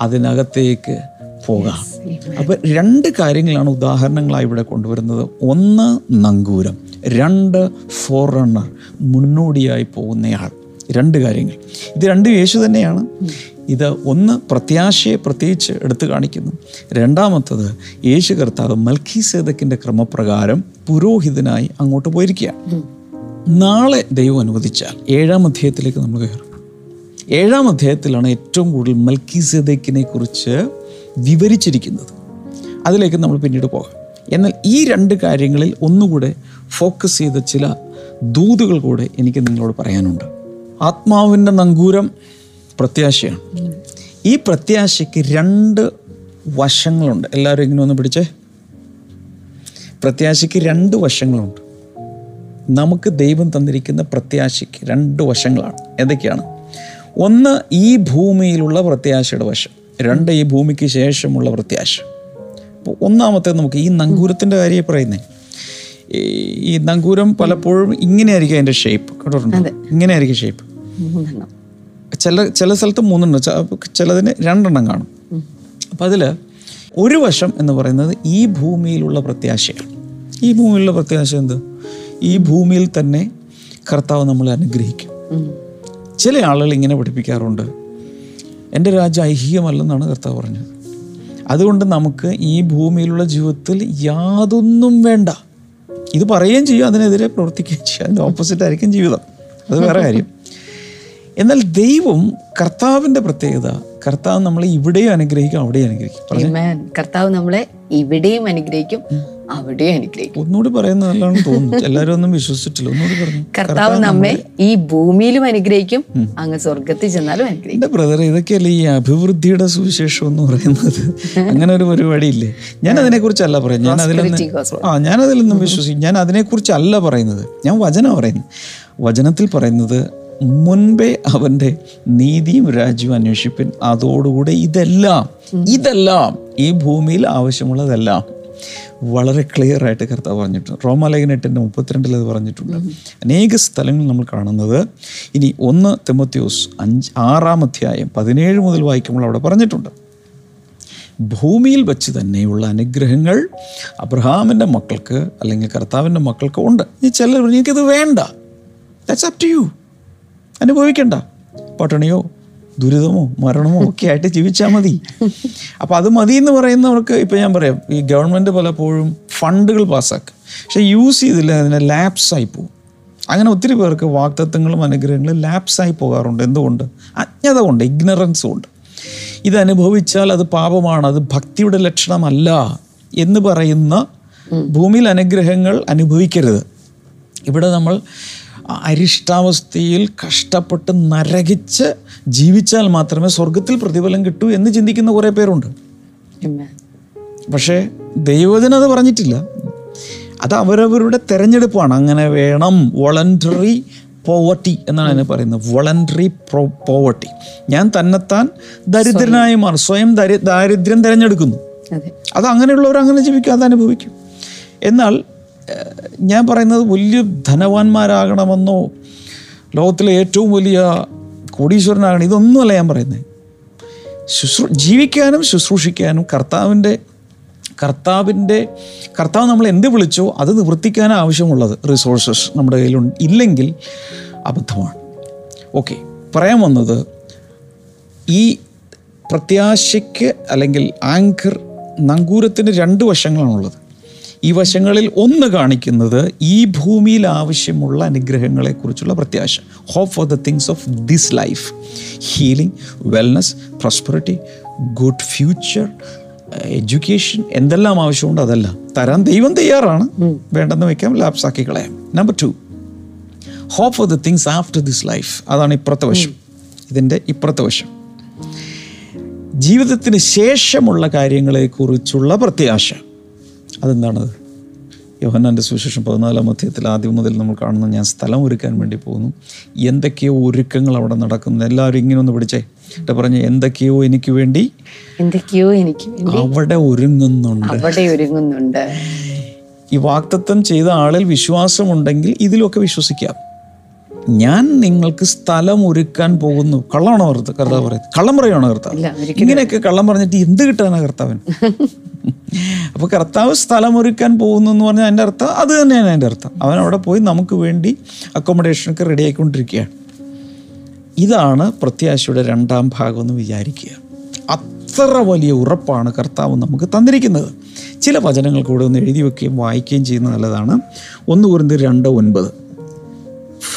അതിനകത്തേക്ക് പോകാം. അപ്പോൾ രണ്ട് കാര്യങ്ങളാണ് ഉദാഹരണങ്ങളായി ഇവിടെ കൊണ്ടുവരുന്നത്. ഒന്ന് നങ്കൂരം. രണ്ട് ഫോർ റണ്ണർ മുന്നോടിയായി പോകുന്നയാൾ. രണ്ട് കാര്യങ്ങൾ. ഇത് രണ്ടും യേശു തന്നെയാണ്. ഇത് ഒന്ന് പ്രത്യാശയെ പ്രത്യേകിച്ച് എടുത്തു കാണിക്കുന്നു. രണ്ടാമത്തത് യേശു കർത്താവ് മൽഖീസേദക്കിന്റെ ക്രമപ്രകാരം പുരോഹിതനായി അങ്ങോട്ട് പോയിരിക്കുകയാണ്. നാളെ ദൈവം അനുവദിച്ചാൽ ഏഴാം അധ്യായത്തിലേക്ക് നമ്മൾ കയറും. ഏഴാം അധ്യായത്തിലാണ് ഏറ്റവും കൂടുതൽ മൽക്കി സേതക്കിനെ കുറിച്ച് വിവരിച്ചിരിക്കുന്നത്. അതിലേക്ക് നമ്മൾ പിന്നീട് പോകാം. എന്നാൽ ഈ രണ്ട് കാര്യങ്ങളിൽ ഒന്നുകൂടെ ഫോക്കസ് ചെയ്ത ചില ദൂതുകൾ കൂടെ എനിക്ക് നിങ്ങളോട് പറയാനുണ്ട്. ആത്മാവിന്റെ നങ്കൂരം പ്രത്യാശയാണ്. ഈ പ്രത്യാശയ്ക്ക് രണ്ട് വശങ്ങളുണ്ട്. എല്ലാവരും ഇങ്ങനെ ഒന്ന് പിടിച്ചേ. പ്രത്യാശയ്ക്ക് രണ്ട് വശങ്ങളുണ്ട്. നമുക്ക് ദൈവം തന്നിരിക്കുന്ന പ്രത്യാശയ്ക്ക് രണ്ട് വശങ്ങളാണ്. ഏതൊക്കെയാണ്? ഒന്ന് ഈ ഭൂമിയിലുള്ള പ്രത്യാശയുടെ വശം. രണ്ട് ഈ ഭൂമിക്ക് ശേഷമുള്ള പ്രത്യാശ. അപ്പോൾ ഒന്നാമത്തെ നമുക്ക് ഈ നങ്കൂരത്തിന്റെ കാര്യം പറയുന്നേ. ഈ- നങ്കൂരം പലപ്പോഴും ഇങ്ങനെയായിരിക്കും അതിന്റെ ഷേപ്പ് കേട്ടിട്ടുണ്ടോ? ഇങ്ങനെയായിരിക്കും ഷേപ്പ് ചില ചില സ്ഥലത്ത് മൂന്നെണ്ണം. ചിലതിന് രണ്ടെണ്ണം കാണും. അപ്പം അതിൽ ഒരു വശം എന്ന് പറയുന്നത് ഈ ഭൂമിയിലുള്ള പ്രത്യാശയാണ്. ഈ ഭൂമിയിലുള്ള പ്രത്യാശ എന്ത്? ഈ ഭൂമിയിൽ തന്നെ കർത്താവ് നമ്മളെ അനുഗ്രഹിക്കും. ചില ആളുകൾ ഇങ്ങനെ പഠിപ്പിക്കാറുണ്ട്. എന്റെ രാജ്യം ഐഹികമല്ലെന്നാണ് കർത്താവ് പറഞ്ഞത്. അതുകൊണ്ട് നമുക്ക് ഈ ഭൂമിയിലുള്ള ജീവിതത്തിൽ യാതൊന്നും വേണ്ട. ഇത് പറയുകയും ചെയ്യും അതിനെതിരെ പ്രവർത്തിക്കുകയും ചെയ്യും. അതിന്റെ ഓപ്പോസിറ്റ് ആയിരിക്കും ജീവിതം. അത് വേറെ കാര്യം. എന്നാൽ ദൈവം കർത്താവിന്റെ പ്രത്യേകത. കർത്താവ് നമ്മളെ ഇവിടെയും അനുഗ്രഹിക്കും അവിടെയും അനുഗ്രഹിക്കും. കർത്താവ് നമ്മളെ ഇവിടെയും അനുഗ്രഹിക്കും അവിടെയും അനുഗ്രഹിക്കും. ഒന്നുകൂടി പറയുന്നത് നല്ലതാണെന്ന് തോന്നുന്നു. എല്ലാവരും ഒന്നും വിശ്വസിച്ചിട്ടില്ല. ഒന്നുകൂടി പറഞ്ഞു. കർത്താവ് നമ്മെ ഈ ഭൂമിയിലും അനുഗ്രഹിക്കും അങ്ങ് സ്വർഗത്തിൽ ചെന്നാലും അനുഗ്രഹിക്കും. ബ്രദർ ഇതൊക്കെയല്ലേ ഈ അഭിവൃദ്ധിയുടെ സുവിശേഷം എന്ന് പറയുന്നത്? അങ്ങനെ ഒരു പരിപാടി ഇല്ലേ? ഞാൻ അതിനെക്കുറിച്ചല്ല പറയുന്നത്. ഞാൻ അതിലൊന്നും ആ ഞാൻ അതിലൊന്നും വിശ്വസിക്കും. ഞാൻ അതിനെക്കുറിച്ചല്ല പറയുന്നത്. ഞാൻ വചനം പറയുന്നു. വചനത്തിൽ പറയുന്നത് മുൻപേ അവന്റെ നീതിയും രാജ്യവും അന്വേഷിപ്പിൻ. അതോടുകൂടെ ഇതെല്ലാം ഇതെല്ലാം ഈ ഭൂമിയിൽ ആവശ്യമുള്ളതെല്ലാം വളരെ ക്ലിയർ ആയിട്ട് കർത്താവ് പറഞ്ഞിട്ടുണ്ട്. റോമാലേഖന എട്ടിന്റെ മുപ്പത്തിരണ്ടിൽ അത് പറഞ്ഞിട്ടുണ്ട്. അനേക സ്ഥലങ്ങളിൽ നമ്മൾ കാണുന്നത്. ഇനി ഒന്ന് തെമ്മത്യൂസ് അഞ്ച് ആറാം അധ്യായം പതിനേഴ് മുതൽ വായിക്കുമ്പോൾ അവിടെ പറഞ്ഞിട്ടുണ്ട്. ഭൂമിയിൽ വെച്ച് തന്നെയുള്ള അനുഗ്രഹങ്ങൾ അബ്രഹാമിന്റെ മക്കൾക്ക് അല്ലെങ്കിൽ കർത്താവിന്റെ മക്കൾക്ക് ഉണ്ട്. ഇനി ചിലർ എനിക്കത് വേണ്ട. ദാറ്റ്സ് അപ് ടു യു അനുഭവിക്കണ്ട. പട്ടിണിയോ ദുരിതമോ മരണമോ ഒക്കെ ആയിട്ട് ജീവിച്ചാൽ മതി. അപ്പോൾ അത് മതി എന്ന് പറയുന്നവർക്ക് ഇപ്പോൾ ഞാൻ പറയാം ഈ ഗവൺമെന്റ് പലപ്പോഴും ഫണ്ടുകൾ പാസ്സാക്കും പക്ഷെ യൂസ് ചെയ്തില്ല അതിനെ ലാപ്സായി പോകും. അങ്ങനെ ഒത്തിരി പേർക്ക് വാക്തത്വങ്ങളും അനുഗ്രഹങ്ങളും ലാപ്സായി പോകാറുണ്ട്. എന്തുകൊണ്ട്? അജ്ഞത കൊണ്ട് ഇഗ്നറൻസ് കൊണ്ട് ഇത് അനുഭവിച്ചാൽ അത് പാപമാണ് അത് ഭക്തിയുടെ ലക്ഷണമല്ല എന്ന് പറയുന്ന ഭൂമിയിൽ അനുഗ്രഹങ്ങൾ അനുഭവിക്കരുത്. ഇവിടെ നമ്മൾ അരിഷ്ടാവസ്ഥയിൽ കഷ്ടപ്പെട്ട് നരകിച്ച് ജീവിച്ചാൽ മാത്രമേ സ്വർഗത്തിൽ പ്രതിഫലം കിട്ടൂ എന്ന് ചിന്തിക്കുന്ന കുറേ പേരുണ്ട്. പക്ഷേ ദൈവജന അത് പറഞ്ഞിട്ടില്ല. അത് അവരവരുടെ തെരഞ്ഞെടുപ്പാണ്. അങ്ങനെ വേണം വോളണ്ടറി പോവർട്ടി എന്നാണ് അതിനെ പറയുന്നത്. വോളണ്ടറി പോവർട്ടി ഞാൻ തന്നെത്താൻ ദരിദ്രനായി മാറും. സ്വയം ദരി ദാരിദ്ര്യം തിരഞ്ഞെടുക്കുന്നു. അതെ അങ്ങനെയുള്ളവർ അങ്ങനെ ജീവിക്കും അത് അനുഭവിക്കും. എന്നാൽ ഞാൻ പറയുന്നത് വലിയ ധനവാന്മാരാകണമെന്നോ ലോകത്തിലെ ഏറ്റവും വലിയ കോടീശ്വരനാകണം ഇതൊന്നുമല്ല ഞാൻ പറയുന്നത് ശുശ്രൂ ജീവിക്കാനും ശുശ്രൂഷിക്കാനും കർത്താവിന്റെ കർത്താവിന്റെ കർത്താവ് നമ്മൾ എന്ത് വിളിച്ചോ അത് നിവർത്തിക്കാനും ആവശ്യമുള്ളത്. റിസോഴ്സസ് നമ്മുടെ കയ്യിലുണ്ട്. ഇല്ലെങ്കിൽ അബദ്ധമാണ്. ഓക്കെ പറയാൻ വന്നത് ഈ പ്രത്യാശയ്ക്ക് അല്ലെങ്കിൽ ആങ്കർ നങ്കൂരത്തിന് രണ്ട് വശങ്ങളാണുള്ളത്. ഈ വശങ്ങളിൽ ഒന്ന് കാണിക്കുന്നത് ഈ ഭൂമിയിൽ ആവശ്യമുള്ള അനുഗ്രഹങ്ങളെക്കുറിച്ചുള്ള പ്രത്യാശ. Hope for the things of this life healing wellness prosperity good future education എന്തെല്ലാം ആവശ്യമുണ്ട് അതല്ല. തരാൻ ദൈവം തയ്യാറാണ്. വേണ്ടെന്ന് വെക്കാം ലാപ്സ് ആക്കി കളയാം. Number two hope for the things after this life അതാണ് ഇപ്പുറത്തെ വശം. ഇതിന്റെ ഇപ്പുറത്തെ വശം. ജീവിതത്തിന് ശേഷമുള്ള കാര്യങ്ങളെക്കുറിച്ചുള്ള പ്രത്യാശ. അതെന്താണത്? യോഹന്നാന്റെ സുവിശേഷം പതിനാലാം മധ്യത്തിൽ ആദ്യം മുതൽ നമ്മൾ കാണുന്ന ഞാൻ സ്ഥലം ഒരുക്കാൻ വേണ്ടി പോകുന്നു. എന്തൊക്കെയോ ഒരുക്കങ്ങൾ അവിടെ നടക്കുന്നു. എല്ലാവരും ഇങ്ങനെ ഒന്ന് പിടിച്ചേ. എന്നിട്ട് പറഞ്ഞു എന്തൊക്കെയോ എനിക്ക് വേണ്ടി എന്തൊക്കെയോ എനിക്ക് അവിടെ ഒരുങ്ങുന്നുണ്ട്. അവിടെ ഒരുങ്ങുന്നുണ്ട്. ഈ വാക്തത്വം ചെയ്ത ആളിൽ വിശ്വാസമുണ്ടെങ്കിൽ ഇതിലൊക്കെ വിശ്വസിക്കാം. ഞാൻ നിങ്ങൾക്ക് സ്ഥലം ഒരുക്കാൻ പോകുന്നു. കള്ളമാണോ കർത്താവ് പറയുന്നത്? കള്ളം പറയുവാണോ കർത്താവ്? ഇങ്ങനെയൊക്കെ കള്ളം പറഞ്ഞിട്ട് എന്ത് കിട്ടാനാ കർത്താവിന്? അപ്പൊ കർത്താവ് സ്ഥലം ഒരുക്കാൻ പോകുന്നു എന്ന് പറഞ്ഞാൽ അതിന്റെ അർത്ഥം അത് തന്നെയാണ് അതിന്റെ അർത്ഥം. അവൻ അവിടെ പോയി നമുക്ക് വേണ്ടി അക്കോമഡേഷനൊക്കെ റെഡി ആയിക്കൊണ്ടിരിക്കുകയാണ്. ഇതാണ് പ്രത്യാശയുടെ രണ്ടാം ഭാഗം എന്ന് വിചാരിക്കുക. അത്ര വലിയ ഉറപ്പാണ് കർത്താവ് നമുക്ക് തന്നിരിക്കുന്നത്. ചില വചനങ്ങൾ കൂടെ ഒന്ന് എഴുതി വെക്കുകയും വായിക്കുകയും ചെയ്യുന്ന നല്ലതാണ്. ഒന്ന് കുറിന്ത് രണ്ട് ഒൻപത്.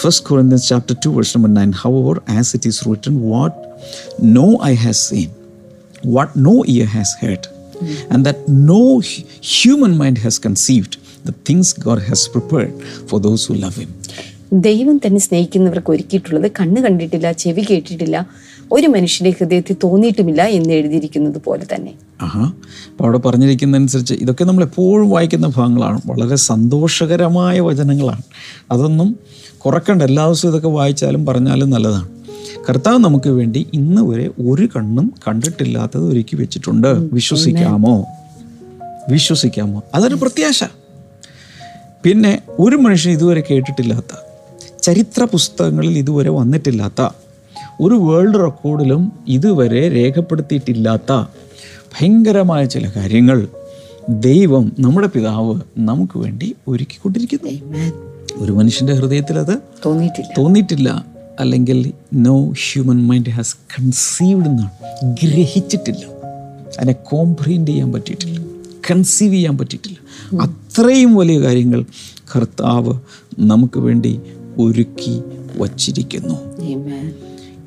First Corinthians chapter 2 verse number 9 however as it is written what no eye has seen what no ear has heard and that no human mind has conceived the things God has prepared for those who love him ദൈവം തന്നെ സ്നേഹിക്കുന്നവർക്ക് ഒരുക്കിയിട്ടുള്ളത് കണ്ണ് കണ്ടിട്ടില്ല ചെവി കേട്ടിട്ടില്ല ഒരു മനുഷ്യന്റെ ഹൃദയത്തിൽ തോന്നിയിട്ടുമില്ല എന്ന് എഴുതിയിരിക്കുന്നത് പോലെ തന്നെ. ആഹാ. അപ്പോൾ അവിടെ പറഞ്ഞിരിക്കുന്നതനുസരിച്ച് ഇതൊക്കെ നമ്മൾ എപ്പോഴും വായിക്കുന്ന ഭാഗങ്ങളാണ്. വളരെ സന്തോഷകരമായ വചനങ്ങളാണ്. അതൊന്നും കുറക്കണ്ട. എല്ലാ ദിവസവും ഇതൊക്കെ വായിച്ചാലും പറഞ്ഞാലും നല്ലതാണ്. കർത്താവ് നമുക്ക് വേണ്ടി ഇന്ന് വരെ ഒരു കണ്ണും കണ്ടിട്ടില്ലാത്തത് ഒരുക്കി വെച്ചിട്ടുണ്ട്. വിശ്വസിക്കാമോ? വിശ്വസിക്കാമോ? അതൊരു പ്രത്യാശ. പിന്നെ ഒരു മനുഷ്യൻ ഇതുവരെ കേട്ടിട്ടില്ലാത്ത ചരിത്ര പുസ്തകങ്ങളിൽ ഇതുവരെ വന്നിട്ടില്ലാത്ത ഒരു വേൾഡ് റെക്കോർഡിലും ഇതുവരെ രേഖപ്പെടുത്തിയിട്ടില്ലാത്ത ഭയങ്കരമായ ചില കാര്യങ്ങൾ ദൈവം നമ്മുടെ പിതാവ് നമുക്ക് വേണ്ടി ഒരുക്കിക്കൊണ്ടിരിക്കുന്നു. Amen. ഒരു മനുഷ്യന്റെ ഹൃദയത്തിൽ അത് തോന്നിയിട്ടില്ല. അല്ലെങ്കിൽ no human mind has conceived എന്നാണ് ഗ്രഹിച്ചിട്ടില്ല. അതിനെ കോംപ്രീൻഡ് ചെയ്യാൻ പറ്റിയിട്ടില്ല. കൺസീവ് ചെയ്യാൻ പറ്റിയിട്ടില്ല. അത്രയും വലിയ കാര്യങ്ങൾ കർത്താവ് നമുക്ക് വേണ്ടി ഒരുക്കി വച്ചിരിക്കുന്നു. Amen.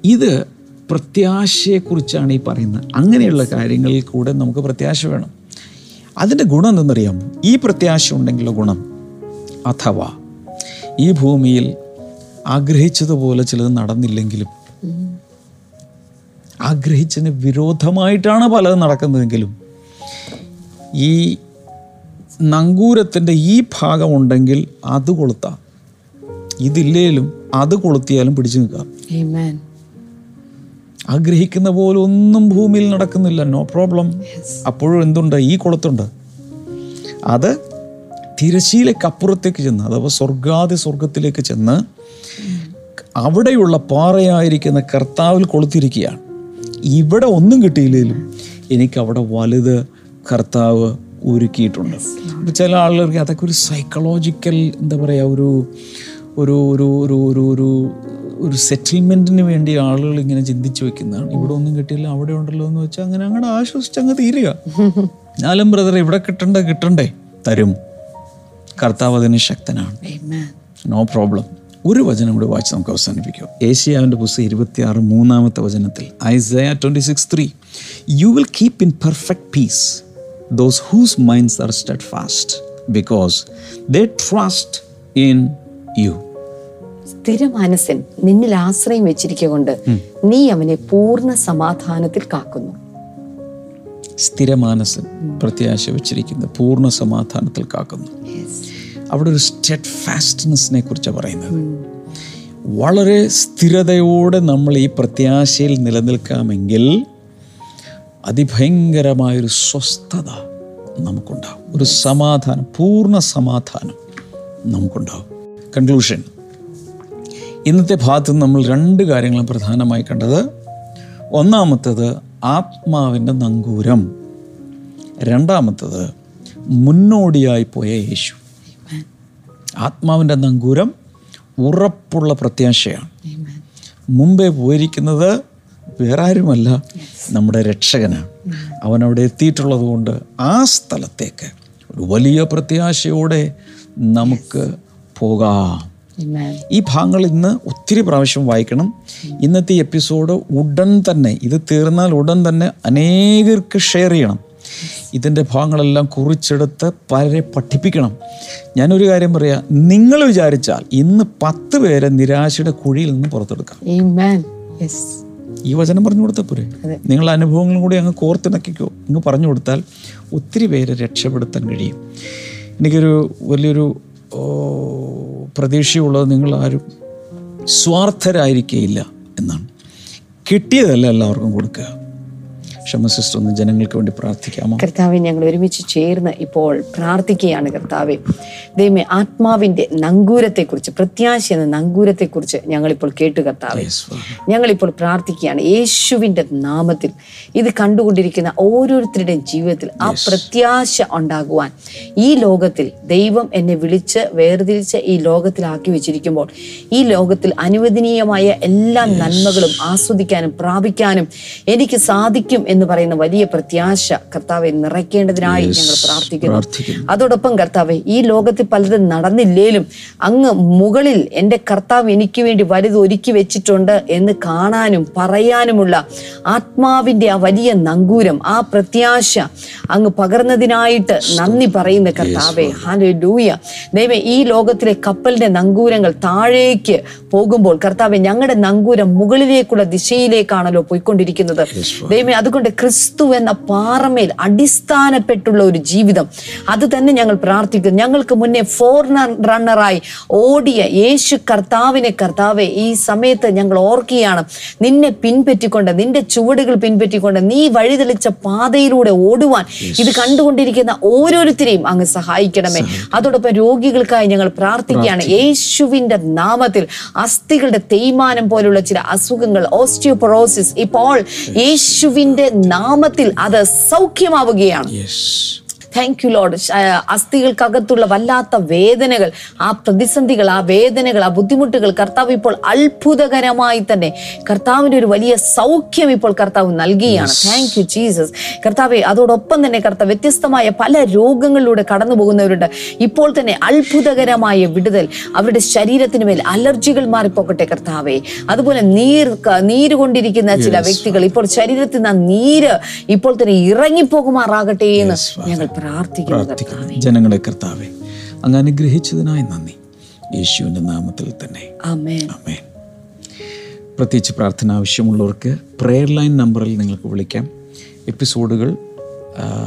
ഇത് പ്രത്യാശയെക്കുറിച്ചാണ് ഈ പറയുന്നത്. അങ്ങനെയുള്ള കാര്യങ്ങളിൽ കൂടെ നമുക്ക് പ്രത്യാശ വേണം. അതിന്റെ ഗുണം എന്തെന്നറിയാമോ ഈ പ്രത്യാശ ഉണ്ടെങ്കിലുള്ള ഗുണം അഥവാ ഈ ഭൂമിയിൽ ആഗ്രഹിച്ചതുപോലെ ചിലത് നടന്നില്ലെങ്കിലും ആഗ്രഹിച്ചതിന് വിരോധമായിട്ടാണ് പലതും നടക്കുന്നതെങ്കിലും ഈ നങ്കൂരത്തിന്റെ ഈ ഭാഗം ഉണ്ടെങ്കിൽ അത് കൊളുത്താം. ഇതില്ലേലും അത് കൊളുത്തിയാലും പിടിച്ചു നിൽക്കാം. ആഗ്രഹിക്കുന്ന പോലെ ഒന്നും ഭൂമിയിൽ നടക്കുന്നില്ല. നോ പ്രോബ്ലം അപ്പോഴും എന്തുണ്ട്? ഈ കുളത്തുണ്ട്. അത് തിരശീലക്കപ്പുറത്തേക്ക് ചെന്ന് അഥവാ സ്വർഗാതി സ്വർഗത്തിലേക്ക് ചെന്ന് അവിടെയുള്ള പാറയായിരിക്കുന്ന കർത്താവിൽ കൊളുത്തിരിക്കുകയാണ്. ഇവിടെ ഒന്നും കിട്ടിയില്ലെങ്കിലും എനിക്ക് അവിടെ വലുത് കർത്താവ് ഒരുക്കിയിട്ടുണ്ട്. അപ്പം ചില ആളുകൾക്ക് അതൊക്കെ ഒരു സൈക്കോളജിക്കൽ എന്താ പറയുക ഒരു ഒരു ഒരു ഒരു ഒരു ഒരു ഒരു സെറ്റിൽമെന്റിന് വേണ്ടി ആളുകൾ ഇങ്ങനെ ചിന്തിച്ചു വെക്കുന്നതാണ്. ഇവിടെ ഒന്നും കിട്ടിയില്ല അവിടെ ഉണ്ടല്ലോ എന്ന് വെച്ചാൽ അങ്ങനെ അങ്ങോട്ട് ആശ്വസിച്ച് അങ്ങ് തീരുക. ഞാലും ബ്രദർ ഇവിടെ കിട്ടണ്ട കിട്ടണ്ടേ? തരും. കർത്താവ് അതിന് ശക്തനാണ്. നോ പ്രോബ്ലം ഒരു വചനം കൂടി വായിച്ച് നമുക്ക് അവസാനിപ്പിക്കാം. ഏഷ്യാവിന്റെ പുസ്തകം ഇരുപത്തിയാറ് മൂന്നാമത്തെ വചനത്തിൽ Isaiah twenty six three you will keep in perfect peace those whose minds are steadfast because they trust in you സ്ഥിരമാനസൻ നിന്നിൽ ആശ്രയം വെച്ചിരിക്കൊണ്ട് നീ അവനെ പൂർണ സമാധാനത്തിൽ കാക്കുന്നു. സ്ഥിരമാനസൻ പ്രത്യാശ വെച്ചിരിക്കുന്ന. പൂർണ സമാധാനത്തിൽ കാക്കുന്നു. അവിടെ ഒരു സ്റ്റെഡ് ഫാസ്റ്റ്നെസ്സിനെ കുറിച്ചാണ് പറയുന്നത് വളരെ സ്ഥിരതയോടെ നമ്മൾ ഈ പ്രത്യാശയിൽ നിലനിൽക്കാമെങ്കിൽ അതിഭയങ്കരമായൊരു സ്വസ്ഥത നമുക്കുണ്ടാവും. ഒരു സമാധാനം പൂർണ സമാധാനം നമുക്കുണ്ടാവും. കൺക്ലൂഷൻ ഇന്നത്തെ ഭാഗത്ത് നമ്മൾ രണ്ട് കാര്യങ്ങളും പ്രധാനമായി കണ്ടത്. ഒന്നാമത്തേത് ആത്മാവിന്റെ നങ്കൂരം. രണ്ടാമത്തേത് മുന്നോടിയായി പോയ യേശു. ആത്മാവിന്റെ നങ്കൂരം ഉറപ്പുള്ള പ്രത്യാശയാണ്. മുമ്പേ പോയിരിക്കുന്നത് വേറെ ആരുമല്ല നമ്മുടെ രക്ഷകനാണ്. അവൻ അവിടെ എത്തിയിട്ടുള്ളത് കൊണ്ട് ആ സ്ഥലത്തേക്ക് ഒരു വലിയ പ്രത്യാശയോടെ നമുക്ക് പോകാം. ഈ ഭാഗങ്ങൾ ഇന്ന് ഒത്തിരി പ്രാവശ്യം വായിക്കണം. ഇന്നത്തെ എപ്പിസോഡ് ഉടൻ തന്നെ ഇത് തീർന്നാൽ ഉടൻ തന്നെ അനേകർക്ക് ഷെയർ ചെയ്യണം. ഇതിന്റെ ഭാഗങ്ങളെല്ലാം കുറിച്ചെടുത്ത് പലരെ പഠിപ്പിക്കണം. ഞാനൊരു കാര്യം പറയാം നിങ്ങൾ വിചാരിച്ചാൽ ഇന്ന് പത്ത് പേരെ നിരാശയുടെ കുഴിയിൽ നിന്ന് പുറത്തെടുക്കാം. Amen. Yes. ഈ വചനം പറഞ്ഞു കൊടുത്താൽ പോരെ? നിങ്ങളുടെ അനുഭവങ്ങളും കൂടി അങ്ങ് കോർത്തിണക്കിക്കോ അങ്ങ് പറഞ്ഞു കൊടുത്താൽ ഒത്തിരി പേരെ രക്ഷപ്പെടുത്താൻ കഴിയും. എനിക്കൊരു വലിയൊരു പ്രതീക്ഷയുള്ളത് നിങ്ങൾ ആരും സ്വാർത്ഥരായിരിക്കുകയില്ല എന്നാണ്. കിട്ടിയതല്ല എല്ലാവർക്കും കൊടുക്കുക? ക്ഷമ സിസ്റ്റർ ഒന്ന് ജനങ്ങൾക്ക് വേണ്ടി പ്രാർത്ഥിക്കാമോ? കർത്താവെ ഞങ്ങൾ ഒരുമിച്ച് ചേർന്ന് ഇപ്പോൾ പ്രാർത്ഥിക്കുകയാണ് കർത്താവെ. ദൈവമേ ആത്മാവിന്റെ നങ്കൂരത്തെക്കുറിച്ച് പ്രത്യാശ എന്ന നങ്കൂരത്തെക്കുറിച്ച് ഞങ്ങളിപ്പോൾ കേട്ടു കർത്താവെ. ഞങ്ങളിപ്പോൾ പ്രാർത്ഥിക്കുകയാണ് യേശുവിന്റെ നാമത്തിൽ. ഇത് കണ്ടുകൊണ്ടിരിക്കുന്ന ഓരോരുത്തരുടെയും ജീവിതത്തിൽ ആ പ്രത്യാശ ഉണ്ടാകുവാൻ ഈ ലോകത്തിൽ ദൈവം എന്നെ വിളിച്ച് വേർതിരിച്ച് ഈ ലോകത്തിലാക്കി വെച്ചിരിക്കുമ്പോൾ ഈ ലോകത്തിൽ അനുവദനീയമായ എല്ലാ നന്മകളും ആസ്വദിക്കാനും പ്രാപിക്കാനും എനിക്ക് സാധിക്കും എന്ന് പറയുന്ന വലിയ പ്രത്യാശ കർത്താവെ നിറയ്ക്കേണ്ടതിനായി ഞങ്ങൾ പ്രാർത്ഥിക്കുന്നു. പ്രാർത്ഥിക്കുന്നു. അതോടൊപ്പം കർത്താവെ ഈ ലോകത്തിൽ പലതും നടന്നില്ലേലും അങ്ങ് മുകളിൽ എന്റെ കർത്താവ് എനിക്ക് വേണ്ടി വലുത് ഒരുക്കി വെച്ചിട്ടുണ്ട് എന്ന് കാണാനും പറയാനുമുള്ള ആത്മാവിന്റെ ആ വലിയ നങ്കൂരം ആ പ്രത്യാശ അങ്ങ് പകർന്നതിനായിട്ട് നന്ദി പറയുന്ന കർത്താവെ. ഹാലൂയ ദൈവം ഈ ലോകത്തിലെ കപ്പലിന്റെ നങ്കൂരങ്ങൾ താഴേക്ക് പോകുമ്പോൾ കർത്താവെ ഞങ്ങളുടെ നങ്കൂരം മുകളിലേക്കുള്ള ദിശയിലേക്കാണല്ലോ പോയിക്കൊണ്ടിരിക്കുന്നത്. ദൈവമേ അതുകൊണ്ട് ക്രിസ്തു എന്ന പാറമേൽ അടിസ്ഥാനപ്പെട്ടുള്ള ഒരു ജീവിതം അത് തന്നെ ഞങ്ങൾ പ്രാർത്ഥിക്കുന്നു. ഞങ്ങൾക്ക് മുന്നേ ഫോർ റണ്ണറായി ഓടിയ യേശു കർത്താവിനെ കർത്താവെ ഈ സമയത്ത് ഞങ്ങൾ ഓർക്കുകയാണ് നിന്നെ പിൻപറ്റിക്കൊണ്ട് നിന്റെ ചുവടുകൾ പിൻപറ്റിക്കൊണ്ട് നീ വഴിതെളിച്ച പാതയിലൂടെ ഓടുവാൻ. ഇത് കണ്ടുകൊണ്ടിരിക്കുന്ന ഓരോരുത്തരെയും അങ്ങ് സഹായിക്കണമേ. അതോടൊപ്പം രോഗികൾക്കായി ഞങ്ങൾ പ്രാർത്ഥിക്കുകയാണ്. യേശുവിന്റെ നാമത്തിൽ. അസ്ഥികളുടെ തേയ്മാനം പോലുള്ള ചില അസുഖങ്ങൾ ഓസ്റ്റിയോപൊറോസിസ് ഇപ്പോൾ യേശുവിന്റെ നാമത്തിൽ അത് സൗഖ്യമാവുകയാണ്. താങ്ക് യു ലോഡ് അസ്ഥികൾക്കകത്തുള്ള വല്ലാത്ത വേദനകൾ ആ പ്രതിസന്ധികൾ ആ വേദനകൾ ആ ബുദ്ധിമുട്ടുകൾ കർത്താവ് ഇപ്പോൾ അത്ഭുതകരമായി തന്നെ കർത്താവിന് ഒരു വലിയ സൗഖ്യം ഇപ്പോൾ കർത്താവ് നൽകുകയാണ് താങ്ക് യു ജീസസ് കർത്താവെ അതോടൊപ്പം തന്നെ കർത്താവ് വ്യത്യസ്തമായ പല രോഗങ്ങളിലൂടെ കടന്നു പോകുന്നവരുണ്ട് ഇപ്പോൾ തന്നെ അത്ഭുതകരമായ വിടുതൽ അവരുടെ ശരീരത്തിന് മേൽ അലർജികൾ മാറിപ്പോകട്ടെ കർത്താവെ. അതുപോലെ നീർ നീര് കൊണ്ടിരിക്കുന്ന ചില വ്യക്തികൾ ഇപ്പോൾ ശരീരത്തിൽ നിന്ന് നീര് ഇപ്പോൾ തന്നെ ഇറങ്ങിപ്പോകുമാറാകട്ടെ എന്ന് ഞങ്ങൾ പ്രാർത്ഥിക്കുന്നു ജനങ്ങളെ കർത്താവെ അങ്ങ് അനുഗ്രഹിച്ചതിനായി നന്ദി. യേശുവിന്റെ നാമത്തിൽ തന്നെ. അമേൻ പ്രത്യേകിച്ച് പ്രാർത്ഥന ആവശ്യമുള്ളവർക്ക് പ്രെയർ ലൈൻ നമ്പറിൽ നിങ്ങൾക്ക് വിളിക്കാം. എപ്പിസോഡുകൾ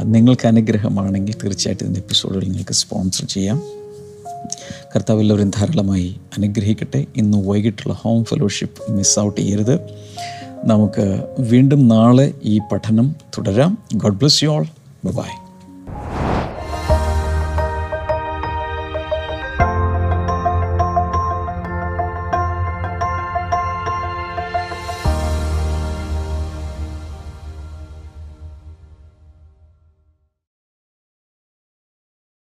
നിങ്ങൾക്ക് അനുഗ്രഹമാണെങ്കിൽ തീർച്ചയായിട്ടും ഇതിന്റെ എപ്പിസോഡുകൾ നിങ്ങൾക്ക് സ്പോൺസർ ചെയ്യാം. കർത്താവ് എല്ലാവരും ധാരാളമായി അനുഗ്രഹിക്കട്ടെ. ഇന്ന് വൈകിട്ടുള്ള ഹോം ഫെലോഷിപ്പ് മിസ് ഔട്ട് ചെയ്യരുത്. നമുക്ക് വീണ്ടും നാളെ ഈ പഠനം തുടരാം. God bless you all bye